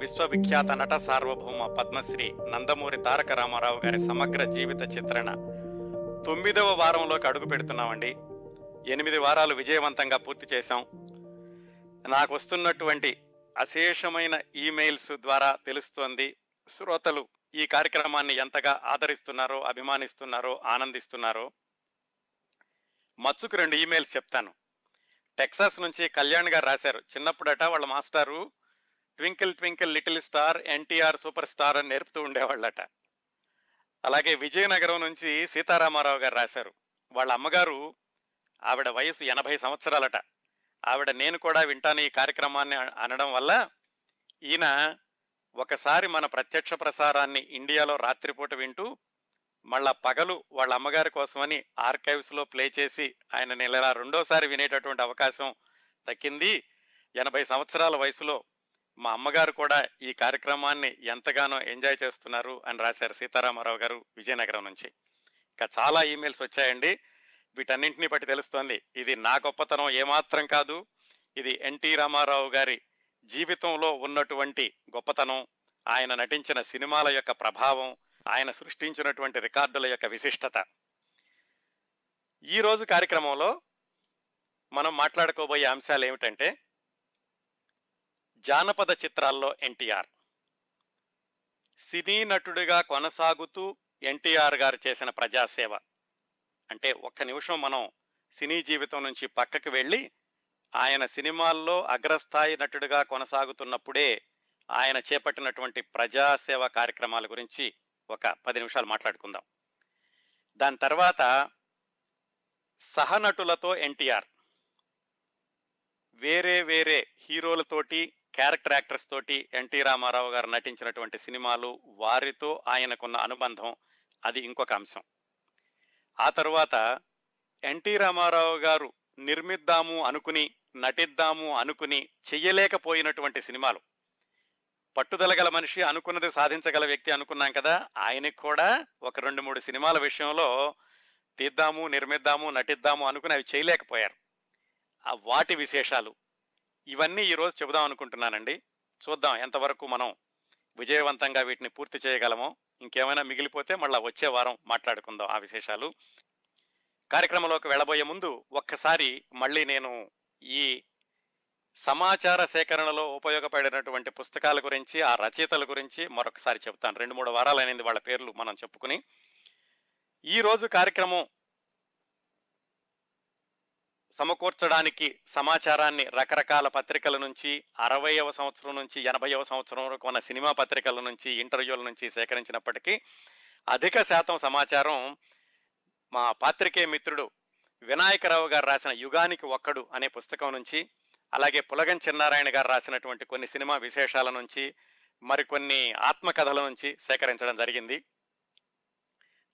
విశ్వవిఖ్యాత నట సార్వభౌమ పద్మశ్రీ నందమూరి తారక రామారావు గారి సమగ్ర జీవిత చిత్రణ. తొమ్మిదవ వారంలోకి అడుగు పెడుతున్నామండి. ఎనిమిది వారాలు విజయవంతంగా పూర్తి చేశాం. నాకు వస్తున్నటువంటి అశేషమైన ఈమెయిల్స్ ద్వారా తెలుస్తోంది శ్రోతలు ఈ కార్యక్రమాన్ని ఎంతగా ఆదరిస్తున్నారో అభిమానిస్తున్నారో ఆనందిస్తున్నారో. మచ్చుకు రెండు ఈమెయిల్స్ చెప్తాను. టెక్సాస్ నుంచి కళ్యాణ్ గారు రాశారు చిన్నప్పుడట వాళ్ళ మాస్టారు twinkle twinkle little star NTR super star అని నేర్పుతూ ఉండేవాళ్ళట. అలాగే విజయనగరం నుంచి సీతారామారావు గారు రాశారు. వాళ్ళ అమ్మగారు ఆవిడ వయసు ఎనభై సంవత్సరాలట. ఆవిడ నేను కూడా వింటాను ఈ కార్యక్రమాన్ని అనడం వల్ల ఈయన ఒకసారి మన ప్రత్యక్ష ప్రసారాన్ని ఇండియాలో రాత్రిపూట వింటూ మళ్ళా పగలు వాళ్ళ అమ్మగారి కోసమని ఆర్కైవ్స్లో ప్లే చేసి ఆయన నెల రెండోసారి వినేటటువంటి అవకాశం తక్కింది ఎనభై సంవత్సరాల వయసులో మా అమ్మగారు కూడా ఈ కార్యక్రమాన్ని ఎంతగానో ఎంజాయ్ చేస్తున్నారు అని రాశారు సీతారామారావు గారు విజయనగరం నుంచి. ఇంకా చాలా ఈమెయిల్స్ వచ్చాయండి. వీటన్నింటినీ బట్టి తెలుస్తోంది. ఇది నా గొప్పతనం ఏమాత్రం కాదు. ఇది ఎన్టీ రామారావు గారి జీవితంలో ఉన్నటువంటి గొప్పతనం. ఆయన నటించిన సినిమాల యొక్క ప్రభావం ఆయన సృష్టించినటువంటి రికార్డుల యొక్క విశిష్టత. ఈరోజు కార్యక్రమంలో మనం మాట్లాడుకోబోయే అంశాలు ఏమిటంటే జానపద చిత్రాల్లో ఎన్టీఆర్. సినీ నటుడిగా కొనసాగుతూ ఎన్టీఆర్ గారు చేసిన ప్రజాసేవ. అంటే ఒక్క నిమిషం మనం సినీ జీవితం నుంచి పక్కకి వెళ్ళి ఆయన సినిమాల్లో అగ్రస్థాయి నటుడిగా కొనసాగుతున్నప్పుడే ఆయన చేపట్టినటువంటి ప్రజాసేవ కార్యక్రమాల గురించి ఒక పది నిమిషాలు మాట్లాడుకుందాం. దాని తర్వాత సహనటులతో ఎన్టీఆర్. వేరే వేరే హీరోలతోటి క్యారెక్టర్ యాక్టర్స్ తోటి ఎన్టీ రామారావు గారు నటించినటువంటి సినిమాలు వారితో ఆయనకున్న అనుబంధం అది ఇంకొక అంశం. ఆ తరువాత ఎన్టీ రామారావు గారు నిర్మిద్దాము అనుకుని నటిద్దాము అనుకుని చెయ్యలేకపోయినటువంటి సినిమాలు. పట్టుదల గల మనిషి అనుకున్నది సాధించగల వ్యక్తి అనుకున్నాం కదా ఆయనకు కూడా ఒక రెండు మూడు సినిమాల విషయంలో తీద్దాము నిర్మిద్దాము నటిద్దాము అనుకుని అవి చేయలేకపోయారు. ఆ వాటి విశేషాలు ఇవన్నీ ఈరోజు చెబుదాం అనుకుంటున్నానండి. చూద్దాం ఎంతవరకు మనం విజయవంతంగా వీటిని పూర్తి చేయగలమో. ఇంకేమైనా మిగిలిపోతే మళ్ళీ వచ్చే వారం మాట్లాడుకుందాం ఆ విశేషాలు. కార్యక్రమంలోకి వెళ్ళబోయే ముందు ఒక్కసారి మళ్ళీ నేను ఈ సమాచార సేకరణలో ఉపయోగపడినటువంటి పుస్తకాల గురించి ఆ రచయితల గురించి మరొకసారి చెప్తాను రెండు మూడు వారాలైనది వాళ్ళ పేర్లు మనం చెప్పుకుని. ఈరోజు కార్యక్రమం సమకూర్చడానికి సమాచారాన్ని రకరకాల పత్రికల నుంచి అరవైవ సంవత్సరం నుంచి ఎనభైవ సంవత్సరం వరకు ఉన్న సినిమా పత్రికల నుంచి ఇంటర్వ్యూల నుంచి సేకరించినప్పటికీ అధిక శాతం సమాచారం మా పాత్రికేయ మిత్రుడు వినాయకరావు గారు రాసిన యుగానికి ఒక్కడు అనే పుస్తకం నుంచి అలాగే పులగం చిన్నారాయణ గారు రాసినటువంటి కొన్ని సినిమా విశేషాల నుంచి మరికొన్ని ఆత్మకథల నుంచి సేకరించడం జరిగింది.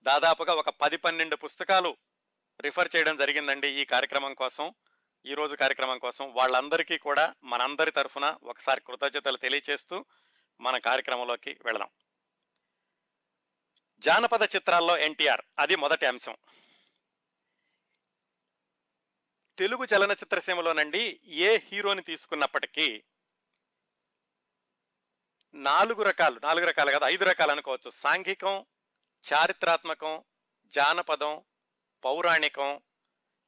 దాదాపుగా ఒక పది పన్నెండు పుస్తకాలు రిఫర్ చేయడం జరిగిందండి ఈ కార్యక్రమం కోసం ఈ రోజు కార్యక్రమం కోసం. వాళ్ళందరికీ కూడా మనందరి తరఫున ఒకసారి కృతజ్ఞతలు తెలియచేస్తూ మన కార్యక్రమంలోకి వెళదాం. జానపద చిత్రాల్లో ఎన్టీఆర్ అది మొదటి అంశం. తెలుగు చలనచిత్ర సీమలోనండి ఏ హీరోని తీసుకున్నప్పటికీ నాలుగు రకాలు నాలుగు రకాలు కాదు ఐదు రకాలు అనుకోవచ్చు. సాంఘికం చారిత్రాత్మకం జానపదం పౌరాణికం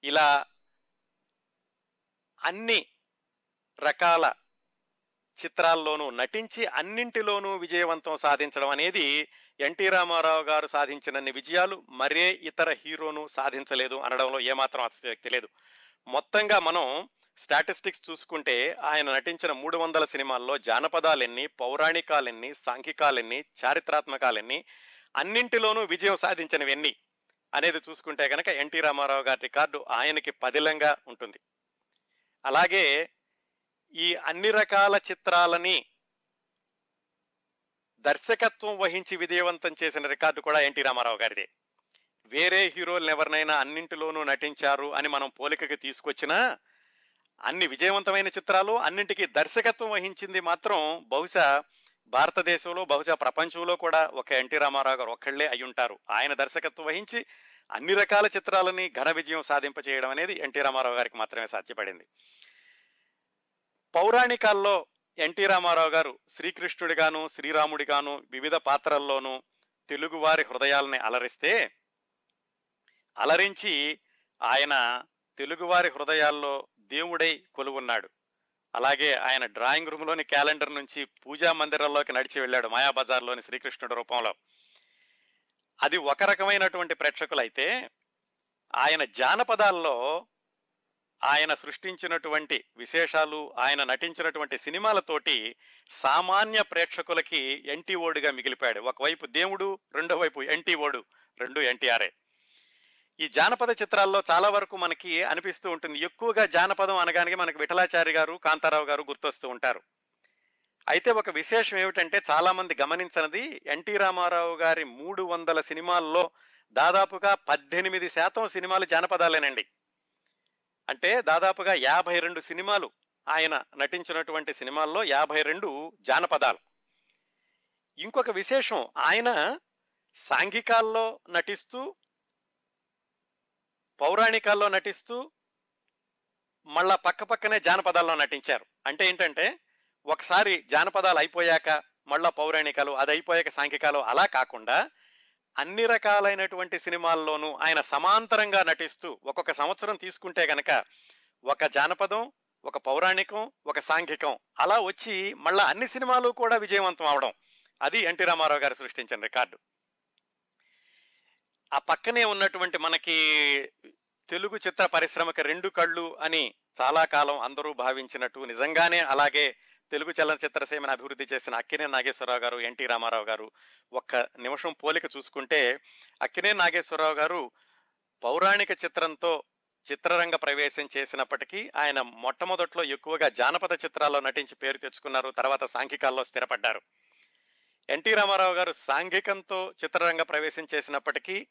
ఇలా అన్ని రకాల చిత్రాల్లోనూ నటించి అన్నింటిలోనూ విజయవంతం సాధించడం అనేది ఎన్టీ రామారావు గారు సాధించినన్ని విజయాలు మరే ఇతర హీరోను సాధించలేదు అనడంలో ఏమాత్రం అతిశయోక్తి లేదు. మొత్తంగా మనం స్టాటిస్టిక్స్ చూసుకుంటే ఆయన నటించిన మూడు వందల సినిమాల్లో జానపదాలెన్ని పౌరాణికాలెన్ని సాంఘికాలెన్ని చారిత్రాత్మకాలెన్ని అన్నింటిలోనూ విజయం సాధించినవన్నీ అనేది చూసుకుంటే కనుక ఎన్టీ రామారావు గారి రికార్డు ఆయనకి పదిలంగా ఉంటుంది. అలాగే ఈ అన్ని రకాల చిత్రాలని దర్శకత్వం వహించి విజయవంతం చేసిన రికార్డు కూడా ఎన్టీ రామారావు గారిదే. వేరే హీరోలను ఎవరినైనా అన్నింటిలోనూ నటించారు అని మనం పోలికకి తీసుకొచ్చినా అన్ని విజయవంతమైన చిత్రాలు అన్నింటికి దర్శకత్వం వహించింది మాత్రం బహుశా భారతదేశంలో బహుశా ప్రపంచంలో కూడా ఒక ఎన్టీ రామారావు గారు ఒక్కళ్ళే అయ్యుంటారు. ఆయన దర్శకత్వం వహించి అన్ని రకాల చిత్రాలని ఘన విజయం సాధింపచేయడం అనేది ఎన్టీ రామారావు గారికి మాత్రమే సాధ్యపడింది. పౌరాణికాల్లో ఎన్టీ రామారావు గారు శ్రీకృష్ణుడిగాను శ్రీరాముడిగాను వివిధ పాత్రల్లోనూ తెలుగువారి హృదయాలని అలరిస్తే అలరించి ఆయన తెలుగువారి హృదయాల్లో దేవుడై కొలువున్నాడు. అలాగే ఆయన డ్రాయింగ్ రూమ్లోని క్యాలెండర్ నుంచి పూజా మందిరంలోకి నడిచి వెళ్ళాడు మాయాబజార్లోని శ్రీకృష్ణుడి రూపంలో. అది ఒక రకమైనటువంటి ప్రేక్షకులైతే ఆయన జానపదాల్లో ఆయన సృష్టించినటువంటి విశేషాలు ఆయన నటించినటువంటి సినిమాలతోటి సామాన్య ప్రేక్షకులకి ఎన్టీఓడిగా మిగిలిపోయాడు. ఒకవైపు దేవుడు రెండో వైపు ఎన్టీఓడు రెండు ఎన్టీఆర్ఏ ఈ జానపద చిత్రాల్లో చాలా వరకు మనకి అనిపిస్తూ ఉంటుంది. ఎక్కువగా జానపదం అనగానే మనకి విఠలాచారి గారు కాంతారావు గారు గుర్తొస్తూ ఉంటారు. అయితే ఒక విశేషం ఏమిటంటే చాలామంది గమనించినది ఎన్టీ రామారావు గారి మూడు వందల సినిమాల్లో దాదాపుగా పద్దెనిమిది శాతం సినిమాలు జానపదాలేనండి. అంటే దాదాపుగా యాభై రెండు సినిమాలు ఆయన నటించినటువంటి సినిమాల్లో యాభై రెండు జానపదాలు. ఇంకొక విశేషం ఆయన సాంఘికాల్లో నటిస్తూ పౌరాణికాల్లో నటిస్తూ మళ్ళా పక్క పక్కనే జానపదాల్లో నటించారు. అంటే ఏంటంటే ఒకసారి జానపదాలు అయిపోయాక మళ్ళా పౌరాణికాలు అది అయిపోయాక సాంఘికాలు అలా కాకుండా అన్ని రకాలైనటువంటి సినిమాల్లోనూ ఆయన సమాంతరంగా నటిస్తూ ఒక్కొక్క సంవత్సరం తీసుకుంటే గనక ఒక జానపదం ఒక పౌరాణికం ఒక సాంఘికం అలా వచ్చి మళ్ళా అన్ని సినిమాలు కూడా విజయవంతం అవడం. అది ఎన్టీ రామారావు గారు సృష్టించిన రికార్డు. ఆ పక్కనే ఉన్నటువంటి మనకి తెలుగు చిత్ర పరిశ్రమకి రెండు కళ్ళు అని చాలా కాలం అందరూ భావించినట్టు నిజంగానే అలాగే తెలుగు చలనచిత్ర సీమను అభివృద్ధి చేసిన అక్కినే నాగేశ్వరరావు గారు ఎన్టీ రామారావు గారు ఒక్క నిమిషం పోలిక చూసుకుంటే అక్కినే నాగేశ్వరరావు గారు పౌరాణిక చిత్రంతో చిత్రరంగ ప్రవేశం చేసినప్పటికీ ఆయన మొట్టమొదట్లో ఎక్కువగా జానపద చిత్రాల్లో నటించి పేరు తెచ్చుకున్నారు తర్వాత సాంఘికాల్లో స్థిరపడ్డారు. ఎన్టీ రామారావు గారు సాంఘికంతో చిత్రరంగ ప్రవేశం చేసినప్పటికీ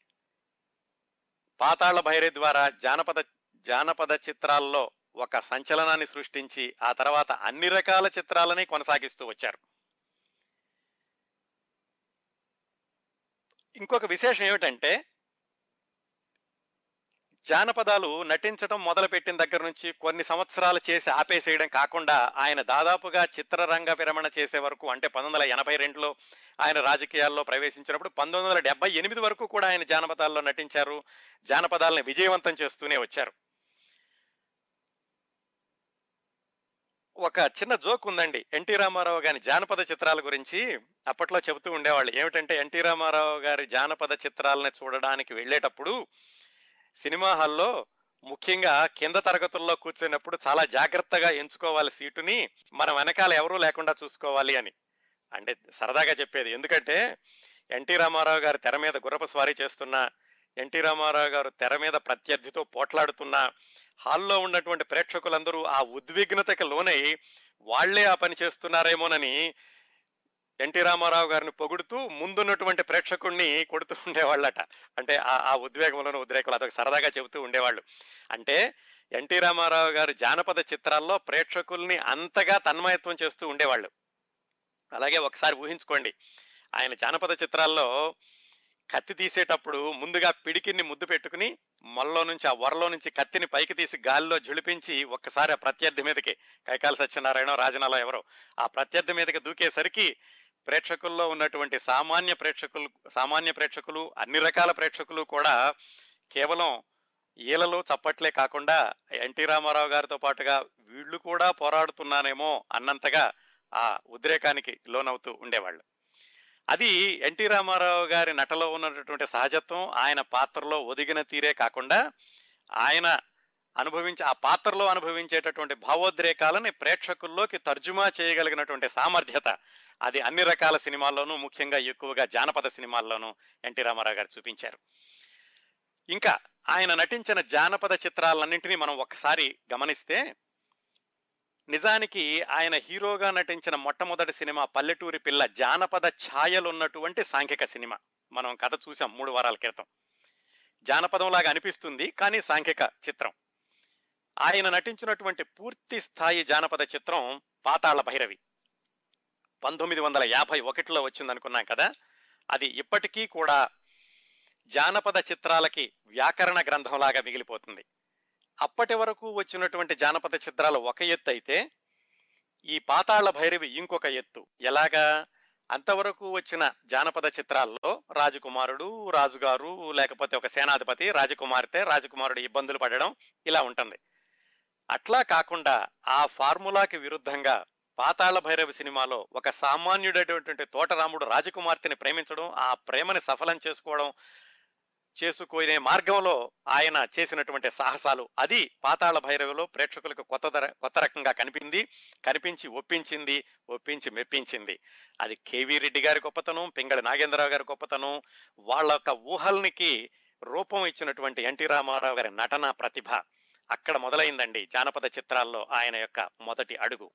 పాతాళ భైరి ద్వారా జానపద జానపద చిత్రాల్లో ఒక సంచలనాన్ని సృష్టించి ఆ తర్వాత అన్ని రకాల చిత్రాలని కొనసాగిస్తూ వచ్చారు. ఇంకొక విశేషం ఏమిటంటే జానపదాలు నటించడం మొదలుపెట్టిన దగ్గర నుంచి కొన్ని సంవత్సరాలు చేసి ఆపేసేయడం కాకుండా ఆయన దాదాపుగా చిత్రరంగ విరమణ చేసే వరకు అంటే పంతొమ్మిది వందల ఎనభై రెండులో ఆయన రాజకీయాల్లో ప్రవేశించినప్పుడు పంతొమ్మిది వందల డెబ్బై ఎనిమిది వరకు కూడా ఆయన జానపదాల్లో నటించారు. జానపదాలను విజయవంతం చేస్తూనే వచ్చారు. ఒక చిన్న జోక్ ఉందండి. ఎన్టీ రామారావు గారి జానపద చిత్రాల గురించి అప్పట్లో చెబుతూ ఉండేవాళ్ళు. ఏమిటంటే ఎన్టీ రామారావు గారి జానపద చిత్రాలను చూడడానికి వెళ్ళేటప్పుడు సినిమా హాల్లో ముఖ్యంగా కింద తరగతుల్లో కూర్చున్నప్పుడు చాలా జాగ్రత్తగా ఎంచుకోవాలి సీటుని మన వెనకాల ఎవరూ లేకుండా చూసుకోవాలి అని. అంటే సరదాగా చెప్పేది. ఎందుకంటే ఎన్టీ రామారావు గారు తెర మీద గుర్రపు స్వారీ చేస్తున్నా ఎన్టీ రామారావు గారు తెర మీద ప్రత్యర్థితో పోట్లాడుతున్నా హాల్లో ఉన్నటువంటి ప్రేక్షకులందరూ ఆ ఉద్విగ్నతకి లోనై వాళ్ళే ఆ పని చేస్తున్నారేమోనని ఎన్టీ రామారావు గారిని పొగుడుతూ ముందున్నటువంటి ప్రేక్షకుణ్ణి కొడుతూ ఉండేవాళ్ళట. అంటే ఆ ఉద్వేగంలోనూ ఉద్రేకులు అదొక సరదాగా చెబుతూ ఉండేవాళ్ళు. అంటే ఎన్టీ రామారావు గారు జానపద చిత్రాల్లో ప్రేక్షకుల్ని అంతగా తన్మయత్వం చేస్తూ ఉండేవాళ్ళు. అలాగే ఒకసారి ఊహించుకోండి. ఆయన జానపద చిత్రాల్లో కత్తి తీసేటప్పుడు ముందుగా పిడికిని ముద్దు పెట్టుకుని మొల్లో నుంచి ఆ వరలో నుంచి కత్తిని పైకి తీసి గాలిలో జుళిపించి ఒక్కసారి ఆ ప్రత్యర్థి మీదకి కైకాల సత్యనారాయణ రాజనాలో ఎవరో ఆ ప్రత్యర్థి మీదకి దూకేసరికి ప్రేక్షకుల్లో ఉన్నటువంటి సామాన్య ప్రేక్షకులు సామాన్య ప్రేక్షకులు అన్ని రకాల ప్రేక్షకులు కూడా కేవలం ఈలలో చప్పట్లే కాకుండా ఎన్టీ రామారావు గారితో పాటుగా వీళ్ళు కూడా పోరాడుతున్నానేమో అన్నంతగా ఆ ఉద్రేకానికి లోనవుతూ ఉండేవాళ్ళు. అది ఎన్టీ రామారావు గారి నటలో ఉన్నటువంటి సహజత్వం ఆయన పాత్రలో ఒదిగిన తీరే కాకుండా ఆయన అనుభవించే ఆ పాత్రలో అనుభవించేటటువంటి భావోద్రేకాలని ప్రేక్షకుల్లోకి తర్జుమా చేయగలిగినటువంటి సామర్థ్యత అది అన్ని రకాల సినిమాల్లోనూ ముఖ్యంగా ఎక్కువగా జానపద సినిమాల్లోనూ ఎన్టీ రామారావు గారు చూపించారు. ఇంకా ఆయన నటించిన జానపద చిత్రాలన్నింటినీ మనం ఒక్కసారి గమనిస్తే నిజానికి ఆయన హీరోగా నటించిన మొట్టమొదటి సినిమా పల్లెటూరి పిల్ల జానపద ఛాయలున్నటువంటి సాంఘిక సినిమా. మనం కథ చూసాం మూడు వారాల క్రితం. జానపదంలాగా అనిపిస్తుంది కానీ సాంఘిక చిత్రం. ఆయన నటించినటువంటి పూర్తి స్థాయి జానపద చిత్రం పాతాళ భైరవి. పంతొమ్మిది వందల యాభై ఒకటిలో వచ్చిందనుకున్నాం కదా? అది ఇప్పటికీ కూడా జానపద చిత్రాలకి వ్యాకరణ గ్రంథంలాగా మిగిలిపోతుంది. అప్పటి వరకు వచ్చినటువంటి జానపద చిత్రాలు ఒక ఎత్తు అయితే ఈ పాతాళ భైరవి ఇంకొక ఎత్తు. ఎలాగా? అంతవరకు వచ్చిన జానపద చిత్రాల్లో రాజకుమారుడు రాజుగారు లేకపోతే ఒక సేనాధిపతి రాజకుమార్తె రాజకుమారుడు ఇబ్బందులు పడడం ఇలా ఉంటుంది. అట్లా కాకుండా ఆ ఫార్ములాకి విరుద్ధంగా పాతాళ భైరవి సినిమాలో ఒక సామాన్యుడైనటువంటి తోటరాముడు రాజకుమార్తెని ప్రేమించడం ఆ ప్రేమని సఫలం చేసుకోవడం చేసుకునే మార్గంలో ఆయన చేసినటువంటి సాహసాలు. అది పాతాళ భైరవిలో ప్రేక్షకులకు కొత్త ధర- కొత్త రకంగా కనిపింది కనిపించి ఒప్పించింది ఒప్పించి మెప్పించింది. అది కేవీ రెడ్డి గారి గొప్పతనం పింగళి నాగేంద్రరావు గారి గొప్పతనం వాళ్ళ యొక్క ఊహల్నికి రూపం ఇచ్చినటువంటి ఎన్టీ రామారావు గారి నటన ప్రతిభ. అక్కడ మొదలైందండి జానపద చిత్రాల్లో ఆయన యొక్క మొదటి అడుగు.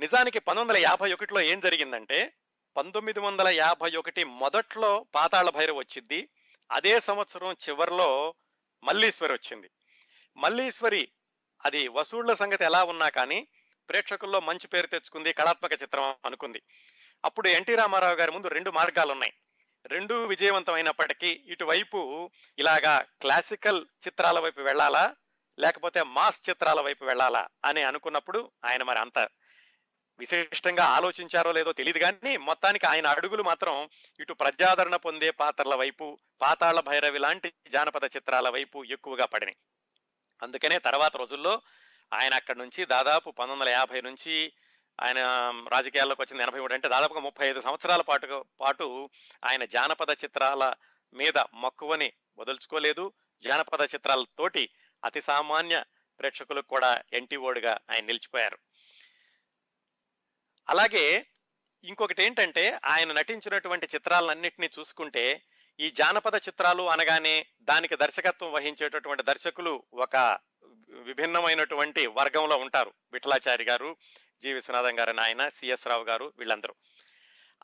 నిజానికి పంతొమ్మిది వందల యాభై ఒకటిలో ఏం జరిగిందంటే పంతొమ్మిది వందల యాభై ఒకటి మొదట్లో పాతాళ భైరవ్ వచ్చింది అదే సంవత్సరం చివరిలో మల్లీశ్వరి వచ్చింది. మల్లీశ్వరి అది వసూళ్ళ సంగతి ఎలా ఉన్నా కానీ ప్రేక్షకుల్లో మంచి పేరు తెచ్చుకుంది కళాత్మక చిత్రం అనుకుంది. అప్పుడు ఎన్టీ రామారావు గారి ముందు రెండు మార్గాలు ఉన్నాయి రెండు విజయవంతమైనప్పటికీ ఇటువైపు ఇలాగా క్లాసికల్ చిత్రాల వైపు వెళ్ళాలా లేకపోతే మాస్ చిత్రాల వైపు వెళ్ళాలా అని అనుకున్నప్పుడు ఆయన మరి అంత విశిష్టంగా ఆలోచించారో లేదో తెలియదు కానీ మొత్తానికి ఆయన అడుగులు మాత్రం ఇటు ప్రజాదరణ పొందే పాత్రల వైపు పాతాళ భైరవి లాంటి జానపద చిత్రాల వైపు ఎక్కువగా పడినాయి. అందుకనే తర్వాత రోజుల్లో ఆయన అక్కడి నుంచి దాదాపు పంతొమ్మిది వందల యాభై నుంచి ఆయన రాజకీయాల్లోకి వచ్చింది ఎనభై మూడు అంటే దాదాపుగా ముప్పై ఐదు సంవత్సరాల పాటు పాటు ఆయన జానపద చిత్రాల మీద మక్కువని వదులుచుకోలేదు. జానపద చిత్రాలతోటి అతి సామాన్య ప్రేక్షకులకు కూడా ఎన్టీఓడిగా ఆయన నిలిచిపోయారు. అలాగే ఇంకొకటి ఏంటంటే ఆయన నటించినటువంటి చిత్రాలన్నింటినీ చూసుకుంటే ఈ జానపద చిత్రాలు అనగానే దానికి దర్శకత్వం వహించేటటువంటి దర్శకులు ఒక విభిన్నమైనటువంటి వర్గంలో ఉంటారు. విఠలాచారి గారు జి. విశ్వనాథం గారు ఆయన సిఎస్ రావు గారు వీళ్ళందరూ.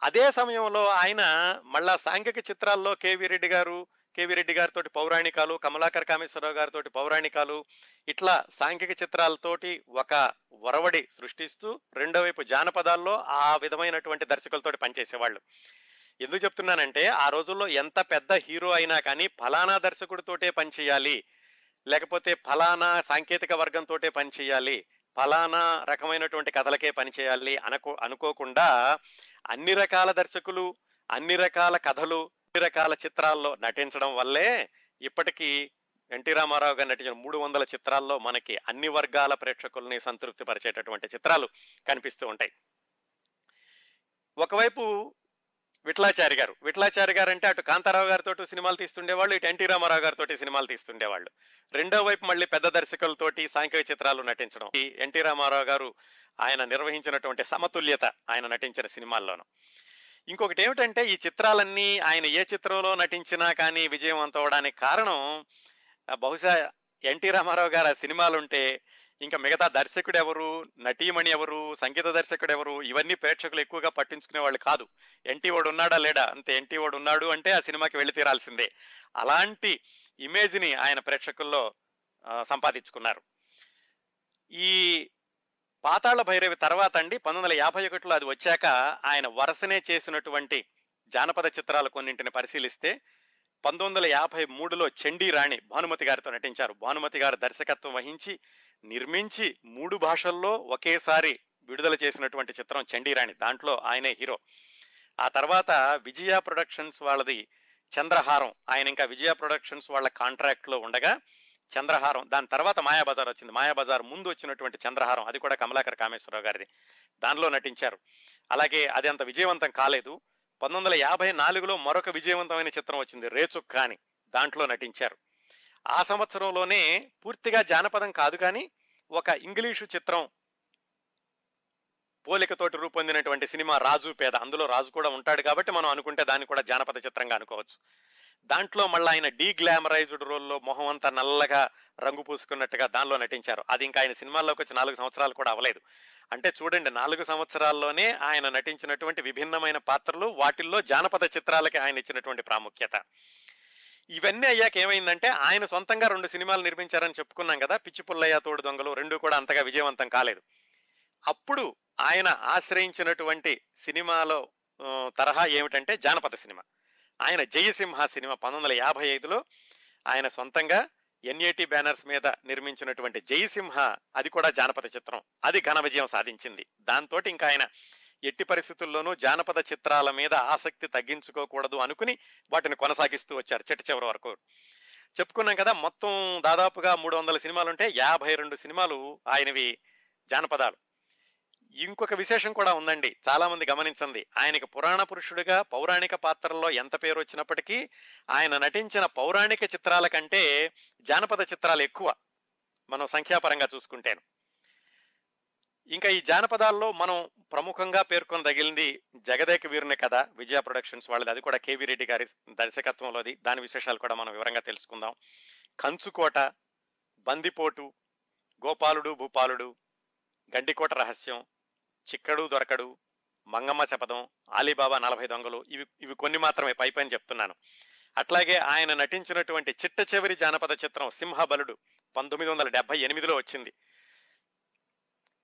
అదే సమయంలో ఆయన మళ్ళా సాంఘిక చిత్రాల్లో కేవీ రెడ్డి గారు కేవీ రెడ్డి గారితో పౌరాణికాలు కమలాకర్ కామేశ్వరరావు గారితో పౌరాణికాలు ఇట్లా సాంఘిక చిత్రాలతోటి ఒక వరవడి సృష్టిస్తూ రెండో వైపు జానపదాల్లో ఆ విధమైనటువంటి దర్శకులతోటి పనిచేసేవాళ్ళు. ఎందుకు చెప్తున్నానంటే ఆ రోజుల్లో ఎంత పెద్ద హీరో అయినా కానీ ఫలానా దర్శకుడితోటే పనిచేయాలి లేకపోతే ఫలానా సాంకేతిక వర్గంతోటే పనిచేయాలి ఫలానా రకమైనటువంటి కథలకే పనిచేయాలి అనుకో అనుకోకుండా అన్ని రకాల దర్శకులు అన్ని రకాల కథలు అన్ని రకాల చిత్రాల్లో నటించడం వల్లే ఇప్పటికీ ఎన్టీ రామారావు గారు నటించిన మూడు వందల చిత్రాల్లో మనకి అన్ని వర్గాల ప్రేక్షకుల్ని సంతృప్తి పరిచేటటువంటి చిత్రాలు కనిపిస్తూ ఉంటాయి. ఒకవైపు విఠలాచారి గారు. విఠలాచారి గారు అంటే అటు కాంతారావు గారితో సినిమాలు తీస్తుండేవాళ్ళు ఇటు ఎన్టీ రామారావు గారితో సినిమాలు తీస్తుండేవాళ్ళు. రెండో వైపు మళ్ళీ పెద్ద దర్శకులతోటి సాంఘిక చిత్రాలు నటించడం. ఈ ఎన్టీ రామారావు గారు ఆయన నిర్వహించినటువంటి సమతుల్యత ఆయన నటించిన సినిమాల్లోనూ. ఇంకొకటి ఏమిటంటే ఈ చిత్రాలన్నీ ఆయన ఏ చిత్రంలో నటించినా కానీ విజయవంతం అవడానికి కారణం బహుశా ఎన్టీ రామారావు గారు ఆ సినిమాలుంటే ఇంకా మిగతా దర్శకుడు ఎవరు నటీమణి ఎవరు సంగీత దర్శకుడు ఎవరు ఇవన్నీ ప్రేక్షకులు ఎక్కువగా పట్టించుకునే వాళ్ళు కాదు. ఎన్టీ వాడు ఉన్నాడా లేడా? అంతే ఎన్టీ వాడు ఉన్నాడు అంటే ఆ సినిమాకి వెళ్ళి తీరాల్సిందే. అలాంటి ఇమేజ్ని ఆయన ప్రేక్షకుల్లో సంపాదించుకున్నారు. ఈ పాతాళ భైరవి తర్వాత అండి పంతొమ్మిది వందల యాభై ఒకటిలో అది వచ్చాక ఆయన వరసనే చేసినటువంటి జానపద చిత్రాలు కొన్నింటిని పరిశీలిస్తే పంతొమ్మిది వందల యాభై మూడులో చండీ రాణి భానుమతి గారితో నటించారు. భానుమతి గారు దర్శకత్వం వహించి నిర్మించి మూడు భాషల్లో ఒకేసారి విడుదల చేసినటువంటి చిత్రం చండీరాణి దాంట్లో ఆయనే హీరో. ఆ తర్వాత విజయ ప్రొడక్షన్స్ వాళ్ళది చంద్రహారం. ఆయన ఇంకా విజయ ప్రొడక్షన్స్ వాళ్ళ కాంట్రాక్ట్లో ఉండగా చంద్రహారం దాని తర్వాత మాయాబజార్ వచ్చింది. మాయాబజార్ ముందు వచ్చినటువంటి చంద్రహారం అది కూడా కమలాకర్ కామేశ్వరరావు గారిది. దానిలో నటించారు. అలాగే అది అంత విజయవంతం కాలేదు. పంతొమ్మిది వందల యాభై నాలుగులో మరొక విజయవంతమైన చిత్రం వచ్చింది రేచుక్క అని దాంట్లో నటించారు. ఆ సంవత్సరంలోనే పూర్తిగా జానపదం కాదు కానీ ఒక ఇంగ్లీషు చిత్రం పోలికతోటి రూపొందినటువంటి సినిమా రాజు పేద అందులో రాజు కూడా ఉంటాడు కాబట్టి మనం అనుకుంటే దాన్ని కూడా జానపద చిత్రంగా అనుకోవచ్చు. దాంట్లో మళ్ళీ ఆయన డీ గ్లామరైజ్డ్ రోల్లో మొహం అంతా నల్లగా రంగు పూసుకున్నట్టుగా దానిలో నటించారు. అది ఇంకా ఆయన సినిమాల్లోకి వచ్చి నాలుగు సంవత్సరాలు కూడా అవ్వలేదు. అంటే చూడండి నాలుగు సంవత్సరాల్లోనే ఆయన నటించినటువంటి విభిన్నమైన పాత్రలు వాటిల్లో జానపద చిత్రాలకి ఆయన ఇచ్చినటువంటి ప్రాముఖ్యత. ఇవన్నీ అయ్యాక ఏమైందంటే ఆయన సొంతంగా రెండు సినిమాలు నిర్మించారని చెప్పుకున్నాం కదా పిచ్చి పుల్లయ్య తోడు దొంగలు రెండు కూడా అంతగా విజయవంతం కాలేదు. అప్పుడు ఆయన ఆశ్రయించినటువంటి సినిమాలో తరహా ఏమిటంటే జానపద సినిమా. ఆయన జయసింహ సినిమా పంతొమ్మిది వందల యాభై ఐదులో ఆయన సొంతంగా ఎన్ఏటి బ్యానర్స్ మీద నిర్మించినటువంటి జయసింహ అది కూడా జానపద చిత్రం. అది ఘన విజయం సాధించింది. దాంతో ఇంకా ఆయన ఎట్టి పరిస్థితుల్లోనూ జానపద చిత్రాల మీద ఆసక్తి తగ్గించుకోకూడదు అనుకుని వాటిని కొనసాగిస్తూ వచ్చారు చిట్ట చివరి వరకు. చెప్పుకున్నాం కదా మొత్తం దాదాపుగా మూడు వందల సినిమాలు ఉంటే యాభై రెండు సినిమాలు ఆయనవి జానపదాలు. ఇంకొక విశేషం కూడా ఉందండి. చాలా మంది గమనించండి. ఆయనకి పురాణ పురుషుడిగా పౌరాణిక పాత్రల్లో ఎంత పేరు వచ్చినప్పటికీ ఆయన నటించిన పౌరాణిక చిత్రాల కంటే జానపద చిత్రాలు ఎక్కువ మనం సంఖ్యాపరంగా చూసుకుంటేను. ఇంకా ఈ జానపదాల్లో మనం ప్రముఖంగా పేర్కొని తగిలింది జగదేక వీరుని కథ విజయ ప్రొడక్షన్స్ వాళ్ళది. అది కూడా కేవీ రెడ్డి గారి దర్శకత్వంలోది. దాని విశేషాలు కూడా మనం వివరంగా తెలుసుకుందాం. కంచుకోట బందిపోటు గోపాలుడు భూపాలుడు గండికోట రహస్యం చిక్కడు దొరకడు మంగమ్మ శపథం ఆలీబాబా నలభై దొంగలు ఇవి ఇవి కొన్ని మాత్రమే పై పైన చెప్తున్నాను. అట్లాగే ఆయన నటించినటువంటి చిట్ట చివరి జానపద చిత్రం సింహబలుడు పంతొమ్మిది వందల డెబ్బై ఎనిమిదిలో వచ్చింది.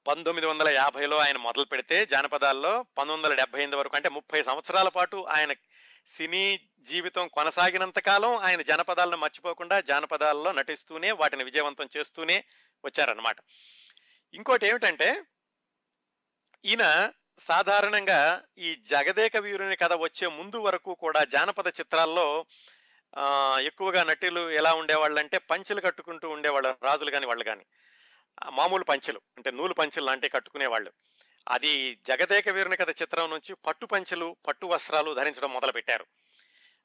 పంతొమ్మిది వందల యాభైలో ఆయన మొదలు పెడితే జానపదాల్లో పంతొమ్మిది వందల డెబ్బై ఎనిమిది వరకు అంటే ముప్పై సంవత్సరాల పాటు ఆయన సినీ జీవితం కొనసాగినంత కాలం ఆయన జానపదాలను మర్చిపోకుండా జానపదాల్లో నటిస్తూనే వాటిని విజయవంతం చేస్తూనే వచ్చారనమాట ఇంకోటి ఏమిటంటే ఈయన సాధారణంగా ఈ జగదేక వీరుని కథ వచ్చే ముందు వరకు కూడా జానపద చిత్రాల్లో ఎక్కువగా నటులు ఎలా ఉండేవాళ్ళంటే పంచెలు కట్టుకుంటూ ఉండేవాళ్ళు రాజులు కానీ వాళ్ళు కానీ. మామూలు పంచెలు అంటే నూలు పంచెలు లాంటివి కట్టుకునేవాళ్ళు. అది జగదేక వీరుని కథ చిత్రం నుంచి పట్టు పంచెలు పట్టు వస్త్రాలు ధరించడం మొదలుపెట్టారు.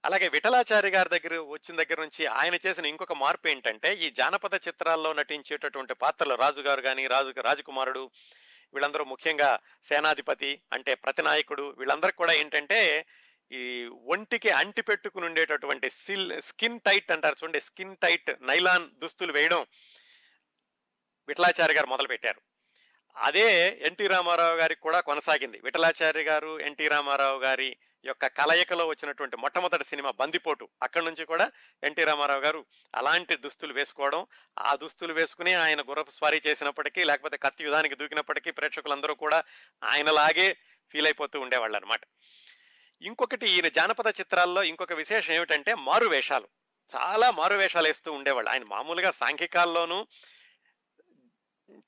అలాగే విఠలాచారి గారి దగ్గర వచ్చిన దగ్గర నుంచి ఆయన చేసిన ఇంకొక మార్పు ఏంటంటే ఈ జానపద చిత్రాల్లో నటించేటటువంటి పాత్రలు రాజుగారు కానీ రాజు రాజకుమారుడు వీళ్ళందరూ ముఖ్యంగా సేనాధిపతి అంటే ప్రతినాయకుడు వీళ్ళందరికి కూడా ఏంటంటే ఈ ఒంటికి అంటి పెట్టుకుని ఉండేటటువంటి సిల్ స్కిన్ టైట్ అంటారు చూడండి స్కిన్ టైట్ నైలాన్ దుస్తులు వేయడం విఠలాచారి గారు మొదలుపెట్టారు. అదే ఎన్టీ రామారావు గారికి కూడా కొనసాగింది. విఠలాచార్య గారు ఎన్టీ రామారావు గారి యొక్క కలయికలో వచ్చినటువంటి మొట్టమొదటి సినిమా బందిపోటు. అక్కడి నుంచి కూడా ఎన్టీ రామారావు గారు అలాంటి దుస్తులు వేసుకోవడం ఆ దుస్తులు వేసుకుని ఆయన గుర్రపు స్వారీ చేసినప్పటికీ లేకపోతే కత్తి యుధానికి దూకినప్పటికీ ప్రేక్షకులందరూ కూడా ఆయనలాగే ఫీల్ అయిపోతూ ఉండేవాళ్ళు అనమాట ఇంకొకటి ఈయన జానపద చిత్రాల్లో ఇంకొక విశేషం ఏమిటంటే మారు వేషాలు చాలా మారు వేషాలు వేస్తూ ఉండేవాళ్ళు. ఆయన మామూలుగా సాంఘికాల్లోనూ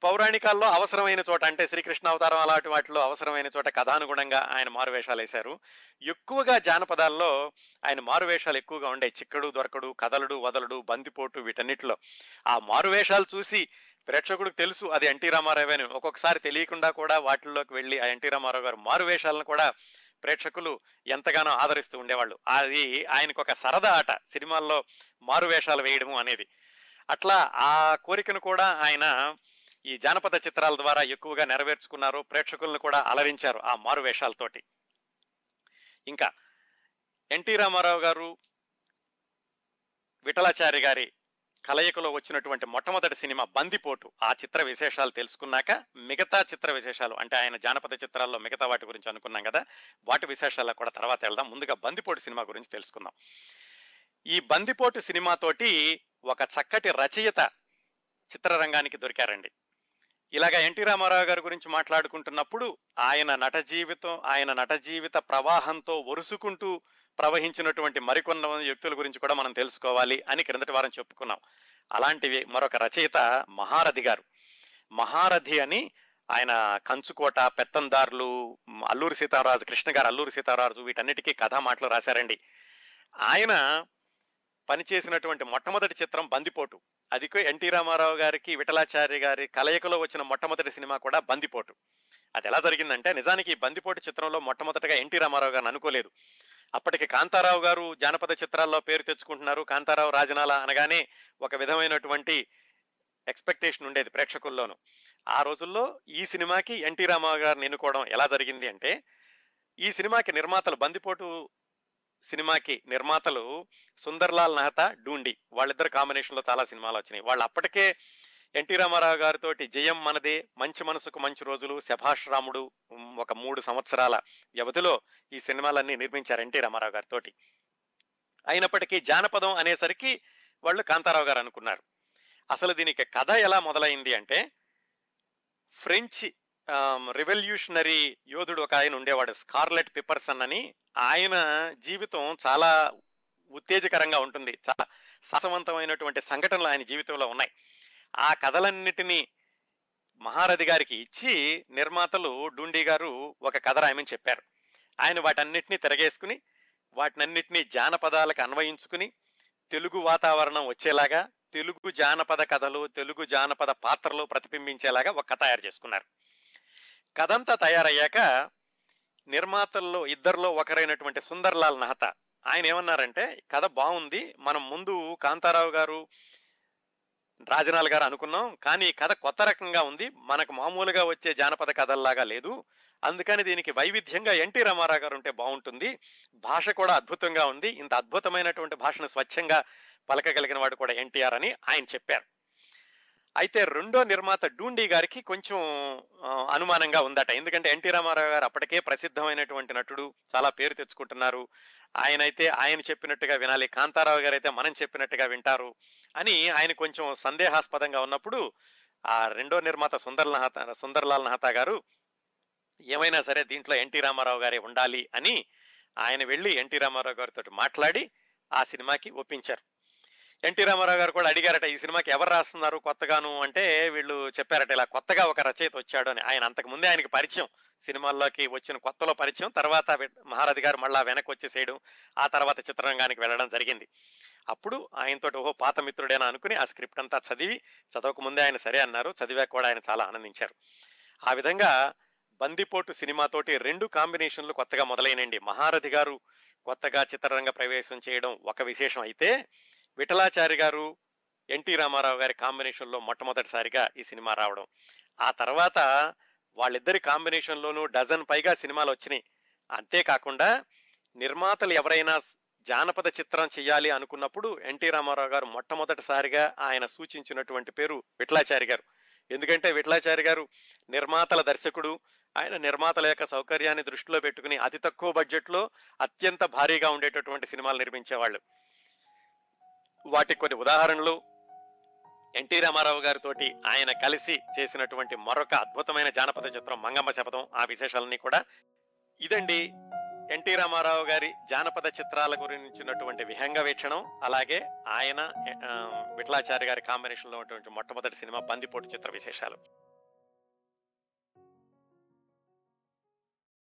పౌరాణికాల్లో అవసరమైన చోట అంటే శ్రీకృష్ణ అవతారం అలాంటి వాటిలో అవసరమైన చోట కథానుగుణంగా ఆయన మారువేషాలు వేశారు. ఎక్కువగా జానపదాల్లో ఆయన మారువేషాలు ఎక్కువగా ఉండే చిక్కడు దొరకడు కదలడు వదలడు బందిపోటు వీటన్నిటిలో ఆ మారువేషాలు చూసి ప్రేక్షకుడికి తెలుసు అది ఎన్టీ రామారావు అని. ఒక్కొక్కసారి తెలియకుండా కూడా వాటిల్లోకి వెళ్ళి ఆ ఎన్టీ రామారావు గారు మారువేషాలను కూడా ప్రేక్షకులు ఎంతగానో ఆదరిస్తూ ఉండేవాళ్ళు. అది ఆయనకు ఒక సరదా ఆట సినిమాల్లో మారువేషాలు వేయడము అనేది. అట్లా ఆ కోరికను కూడా ఆయన ఈ జానపద చిత్రాల ద్వారా ఎక్కువగా నెరవేర్చుకున్నారు ప్రేక్షకులను కూడా అలరించారు ఆ మారు వేషాలతోటి ఇంకా ఎన్టీ రామారావు గారు విఠలాచారి గారి కలయికలో వచ్చినటువంటి మొట్టమొదటి సినిమా బందిపోటు ఆ చిత్ర విశేషాలు తెలుసుకున్నాక మిగతా చిత్ర విశేషాలు అంటే ఆయన జానపద చిత్రాల్లో మిగతా వాటి గురించి అనుకున్నాం కదా వాటి విశేషాల్లో కూడా తర్వాత వెళ్దాం. ముందుగా బందిపోటు సినిమా గురించి తెలుసుకుందాం. ఈ బందిపోటు సినిమాతోటి ఒక చక్కటి రచయిత చిత్రరంగానికి దొరికారండి. ఇలాగ ఎన్టీ రామారావు గారి గురించి మాట్లాడుకుంటున్నప్పుడు ఆయన నట జీవితం ఆయన నట జీవిత ప్రవాహంతో ఒరుసుకుంటూ ప్రవహించినటువంటి మరికొన్న వ్యక్తుల గురించి కూడా మనం తెలుసుకోవాలి అని క్రిందటి వారం చెప్పుకున్నాం. అలాంటివి మరొక రచయిత మహారథి గారు. మహారథి అని ఆయన కంచుకోట పెత్తందారులు అల్లూరి సీతారాజు కృష్ణ గారు అల్లూరి సీతారాజు వీటన్నిటికీ కథా మాటలు రాశారండి. ఆయన పనిచేసినటువంటి మొట్టమొదటి చిత్రం బందిపోటు. అది ఎన్టీ రామారావు గారికి విఠలాచార్య గారి కలయికలో వచ్చిన మొట్టమొదటి సినిమా కూడా బందిపోటు. అది ఎలా జరిగిందంటే నిజానికి బందిపోటు చిత్రంలో మొట్టమొదటిగా ఎన్టీ రామారావు గారిని అనుకోలేదు. అప్పటికి కాంతారావు గారు జానపద చిత్రాల్లో పేరు తెచ్చుకుంటున్నారు. కాంతారావు రాజనాల అనగానే ఒక విధమైనటువంటి ఎక్స్పెక్టేషన్ ఉండేది ప్రేక్షకుల్లోనూ. ఆ రోజుల్లో ఈ సినిమాకి ఎన్టీ రామారావు గారిని ఎన్నుకోవడం ఎలా జరిగింది అంటే ఈ సినిమాకి నిర్మాతలు బందిపోటు సినిమాకి నిర్మాతలు సుందర్లాల్ మెహతా డూండి వాళ్ళిద్దరు కాంబినేషన్లో చాలా సినిమాలు వచ్చినాయి. వాళ్ళు అప్పటికే ఎన్టీ రామారావు గారితో జయం మనదే మంచి మనసుకు మంచి రోజులు శభాష్ రాముడు ఒక మూడు సంవత్సరాల వ్యవధిలో ఈ సినిమాలన్నీ నిర్మించారు ఎన్టీ రామారావు గారితో అయినప్పటికీ జానపదం అనేసరికి వాళ్ళు కాంతారావు గారు అనుకున్నారు. అసలు దీనికి కథ ఎలా మొదలైంది అంటే ఫ్రెంచ్ రివల్యూషనరీ యోధుడు ఒక ఆయన ఉండేవాడు స్కార్లెట్ పిపర్సన్ అని. ఆయన జీవితం చాలా ఉత్తేజకరంగా ఉంటుంది. చాలా సాహసవంతమైనటువంటి సంఘటనలు ఆయన జీవితంలో ఉన్నాయి. ఆ కథలన్నిటినీ మహారథి గారికి ఇచ్చి నిర్మాతలు డూండి గారు ఒక కథ రాయమని చెప్పారు. ఆయన వాటన్నిటినీ తిరగేసుకుని వాటినన్నిటినీ జానపదాలకు అన్వయించుకుని తెలుగు వాతావరణం వచ్చేలాగా తెలుగు జానపద కథలు తెలుగు జానపద పాత్రలు ప్రతిబింబించేలాగా ఒక కథ తయారు చేసుకున్నారు. కథంతా తయారయ్యాక నిర్మాతల్లో ఇద్దరిలో ఒకరైనటువంటి సుందర్లాల్ నహతా ఆయన ఏమన్నారంటే కథ బాగుంది మనం ముందు కాంతారావు గారు రాజనాల్ గారు అనుకున్నాం కానీ కథ కొత్త రకంగా ఉంది మనకు మామూలుగా వచ్చే జానపద కథల్లాగా లేదు. అందుకని దీనికి వైవిధ్యంగా ఎన్టీ రామారావు గారు ఉంటే బాగుంటుంది భాష కూడా అద్భుతంగా ఉంది. ఇంత అద్భుతమైనటువంటి భాషను స్వచ్ఛంగా పలకగలిగిన వాడు కూడా ఎన్టీఆర్ అని ఆయన చెప్పారు. అయితే రెండో నిర్మాత డూండి గారికి కొంచెం అనుమానంగా ఉందట. ఎందుకంటే ఎన్టీ రామారావు గారు అప్పటికే ప్రసిద్ధమైనటువంటి నటుడు చాలా పేరు తెచ్చుకుంటున్నారు. ఆయన అయితే ఆయన చెప్పినట్టుగా వినాలి కాంతారావు గారు అయితే మనం చెప్పినట్టుగా వింటారు అని ఆయన కొంచెం సందేహాస్పదంగా ఉన్నప్పుడు ఆ రెండో నిర్మాత సుందర్ సుందర్లాల్ నహతా గారు ఏమైనా సరే దీంట్లో ఎన్టీ రామారావు గారే ఉండాలి అని ఆయన వెళ్ళి ఎన్టీ రామారావు గారితో మాట్లాడి ఆ సినిమాకి ఒప్పించారు. ఎన్టీ రామారావు గారు కూడా అడిగారట ఈ సినిమాకి ఎవరు రాస్తున్నారు కొత్తగాను? అంటే వీళ్ళు చెప్పారట ఇలా కొత్తగా ఒక రచయిత వచ్చాడు అని. ఆయన అంతకుముందే ఆయనకి పరిచయం. సినిమాల్లోకి వచ్చిన కొత్తలో పరిచయం. తర్వాత మహారథి గారు మళ్ళా వెనక్కి వచ్చేసేయడం ఆ తర్వాత చిత్రరంగానికి వెళ్ళడం జరిగింది. అప్పుడు ఆయనతో ఓహో పాత మిత్రుడేనా అనుకుని ఆ స్క్రిప్ట్ అంతా చదివి చదవక ముందే ఆయన సరే అన్నారు. చదివాక కూడా ఆయన చాలా ఆనందించారు. ఆ విధంగా బందిపోటు సినిమాతోటి రెండు కాంబినేషన్లు కొత్తగా మొదలైనండి మహారథి గారు కొత్తగా చిత్రరంగ ప్రవేశం చేయడం ఒక విశేషం అయితే విఠలాచారి గారు ఎన్టీ రామారావు గారి కాంబినేషన్లో మొట్టమొదటిసారిగా ఈ సినిమా రావడం. ఆ తర్వాత వాళ్ళిద్దరి కాంబినేషన్లోనూ డజన్ పైగా సినిమాలు వచ్చినాయి. అంతేకాకుండా నిర్మాతలు ఎవరైనా జానపద చిత్రం చేయాలి అనుకున్నప్పుడు ఎన్టీ రామారావు గారు మొట్టమొదటిసారిగా ఆయన సూచించినటువంటి పేరు విఠలాచారి గారు. ఎందుకంటే విఠలాచారి గారు నిర్మాతల దర్శకుడు. ఆయన నిర్మాతల యొక్క సౌకర్యాన్ని దృష్టిలో పెట్టుకుని అతి తక్కువ బడ్జెట్లో అత్యంత భారీగా ఉండేటటువంటి సినిమాలు నిర్మించేవాళ్ళు. వాటి కొన్ని ఉదాహరణలు ఎన్టీ రామారావు గారితోటి ఆయన కలిసి చేసినటువంటి మరొక అద్భుతమైన జానపద చిత్రం మంగమ్మ శపథం ఆ విశేషాలన్నీ కూడా. ఇదండి ఎన్టీ రామారావు గారి జానపద చిత్రాల గురించినటువంటి విహంగ వీక్షణం. అలాగే ఆయన ఆ, విఠలాచారి గారి కాంబినేషన్లో ఉన్నటువంటి మొట్టమొదటి సినిమా బందిపోటు చిత్ర విశేషాలు.